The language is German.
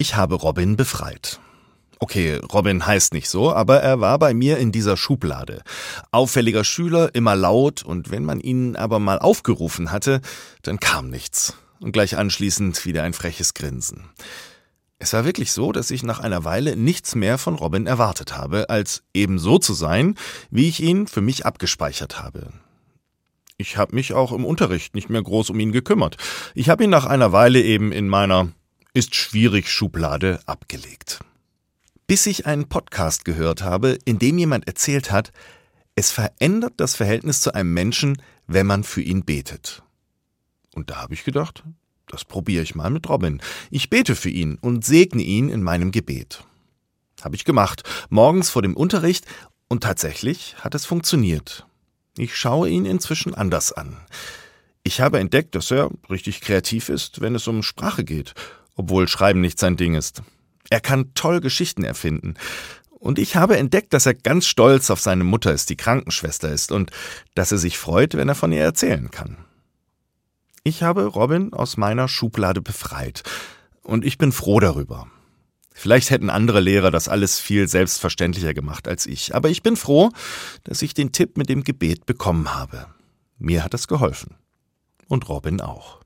Ich habe Robin befreit. Okay, Robin heißt nicht so, aber er war bei mir in dieser Schublade. Auffälliger Schüler, immer laut, und wenn man ihn aber mal aufgerufen hatte, dann kam nichts. Und gleich anschließend wieder ein freches Grinsen. Es war wirklich so, dass ich nach einer Weile nichts mehr von Robin erwartet habe, als eben so zu sein, wie ich ihn für mich abgespeichert habe. Ich habe mich auch im Unterricht nicht mehr groß um ihn gekümmert. Ich habe ihn nach einer Weile eben in meiner ist schwierig Schublade abgelegt. Bis ich einen Podcast gehört habe, in dem jemand erzählt hat, es verändert das Verhältnis zu einem Menschen, wenn man für ihn betet. Und da habe ich gedacht, das probiere ich mal mit Robin. Ich bete für ihn und segne ihn in meinem Gebet. Habe ich gemacht, morgens vor dem Unterricht, und tatsächlich hat es funktioniert. Ich schaue ihn inzwischen anders an. Ich habe entdeckt, dass er richtig kreativ ist, wenn es um Sprache geht obwohl Schreiben nicht sein Ding ist. Er kann toll Geschichten erfinden. Und ich habe entdeckt, dass er ganz stolz auf seine Mutter ist, die Krankenschwester ist, und dass er sich freut, wenn er von ihr erzählen kann. Ich habe Robin aus meiner Schublade befreit, und ich bin froh darüber. Vielleicht hätten andere Lehrer das alles viel selbstverständlicher gemacht als ich, aber ich bin froh, dass ich den Tipp mit dem Gebet bekommen habe. Mir hat es geholfen. Und Robin auch.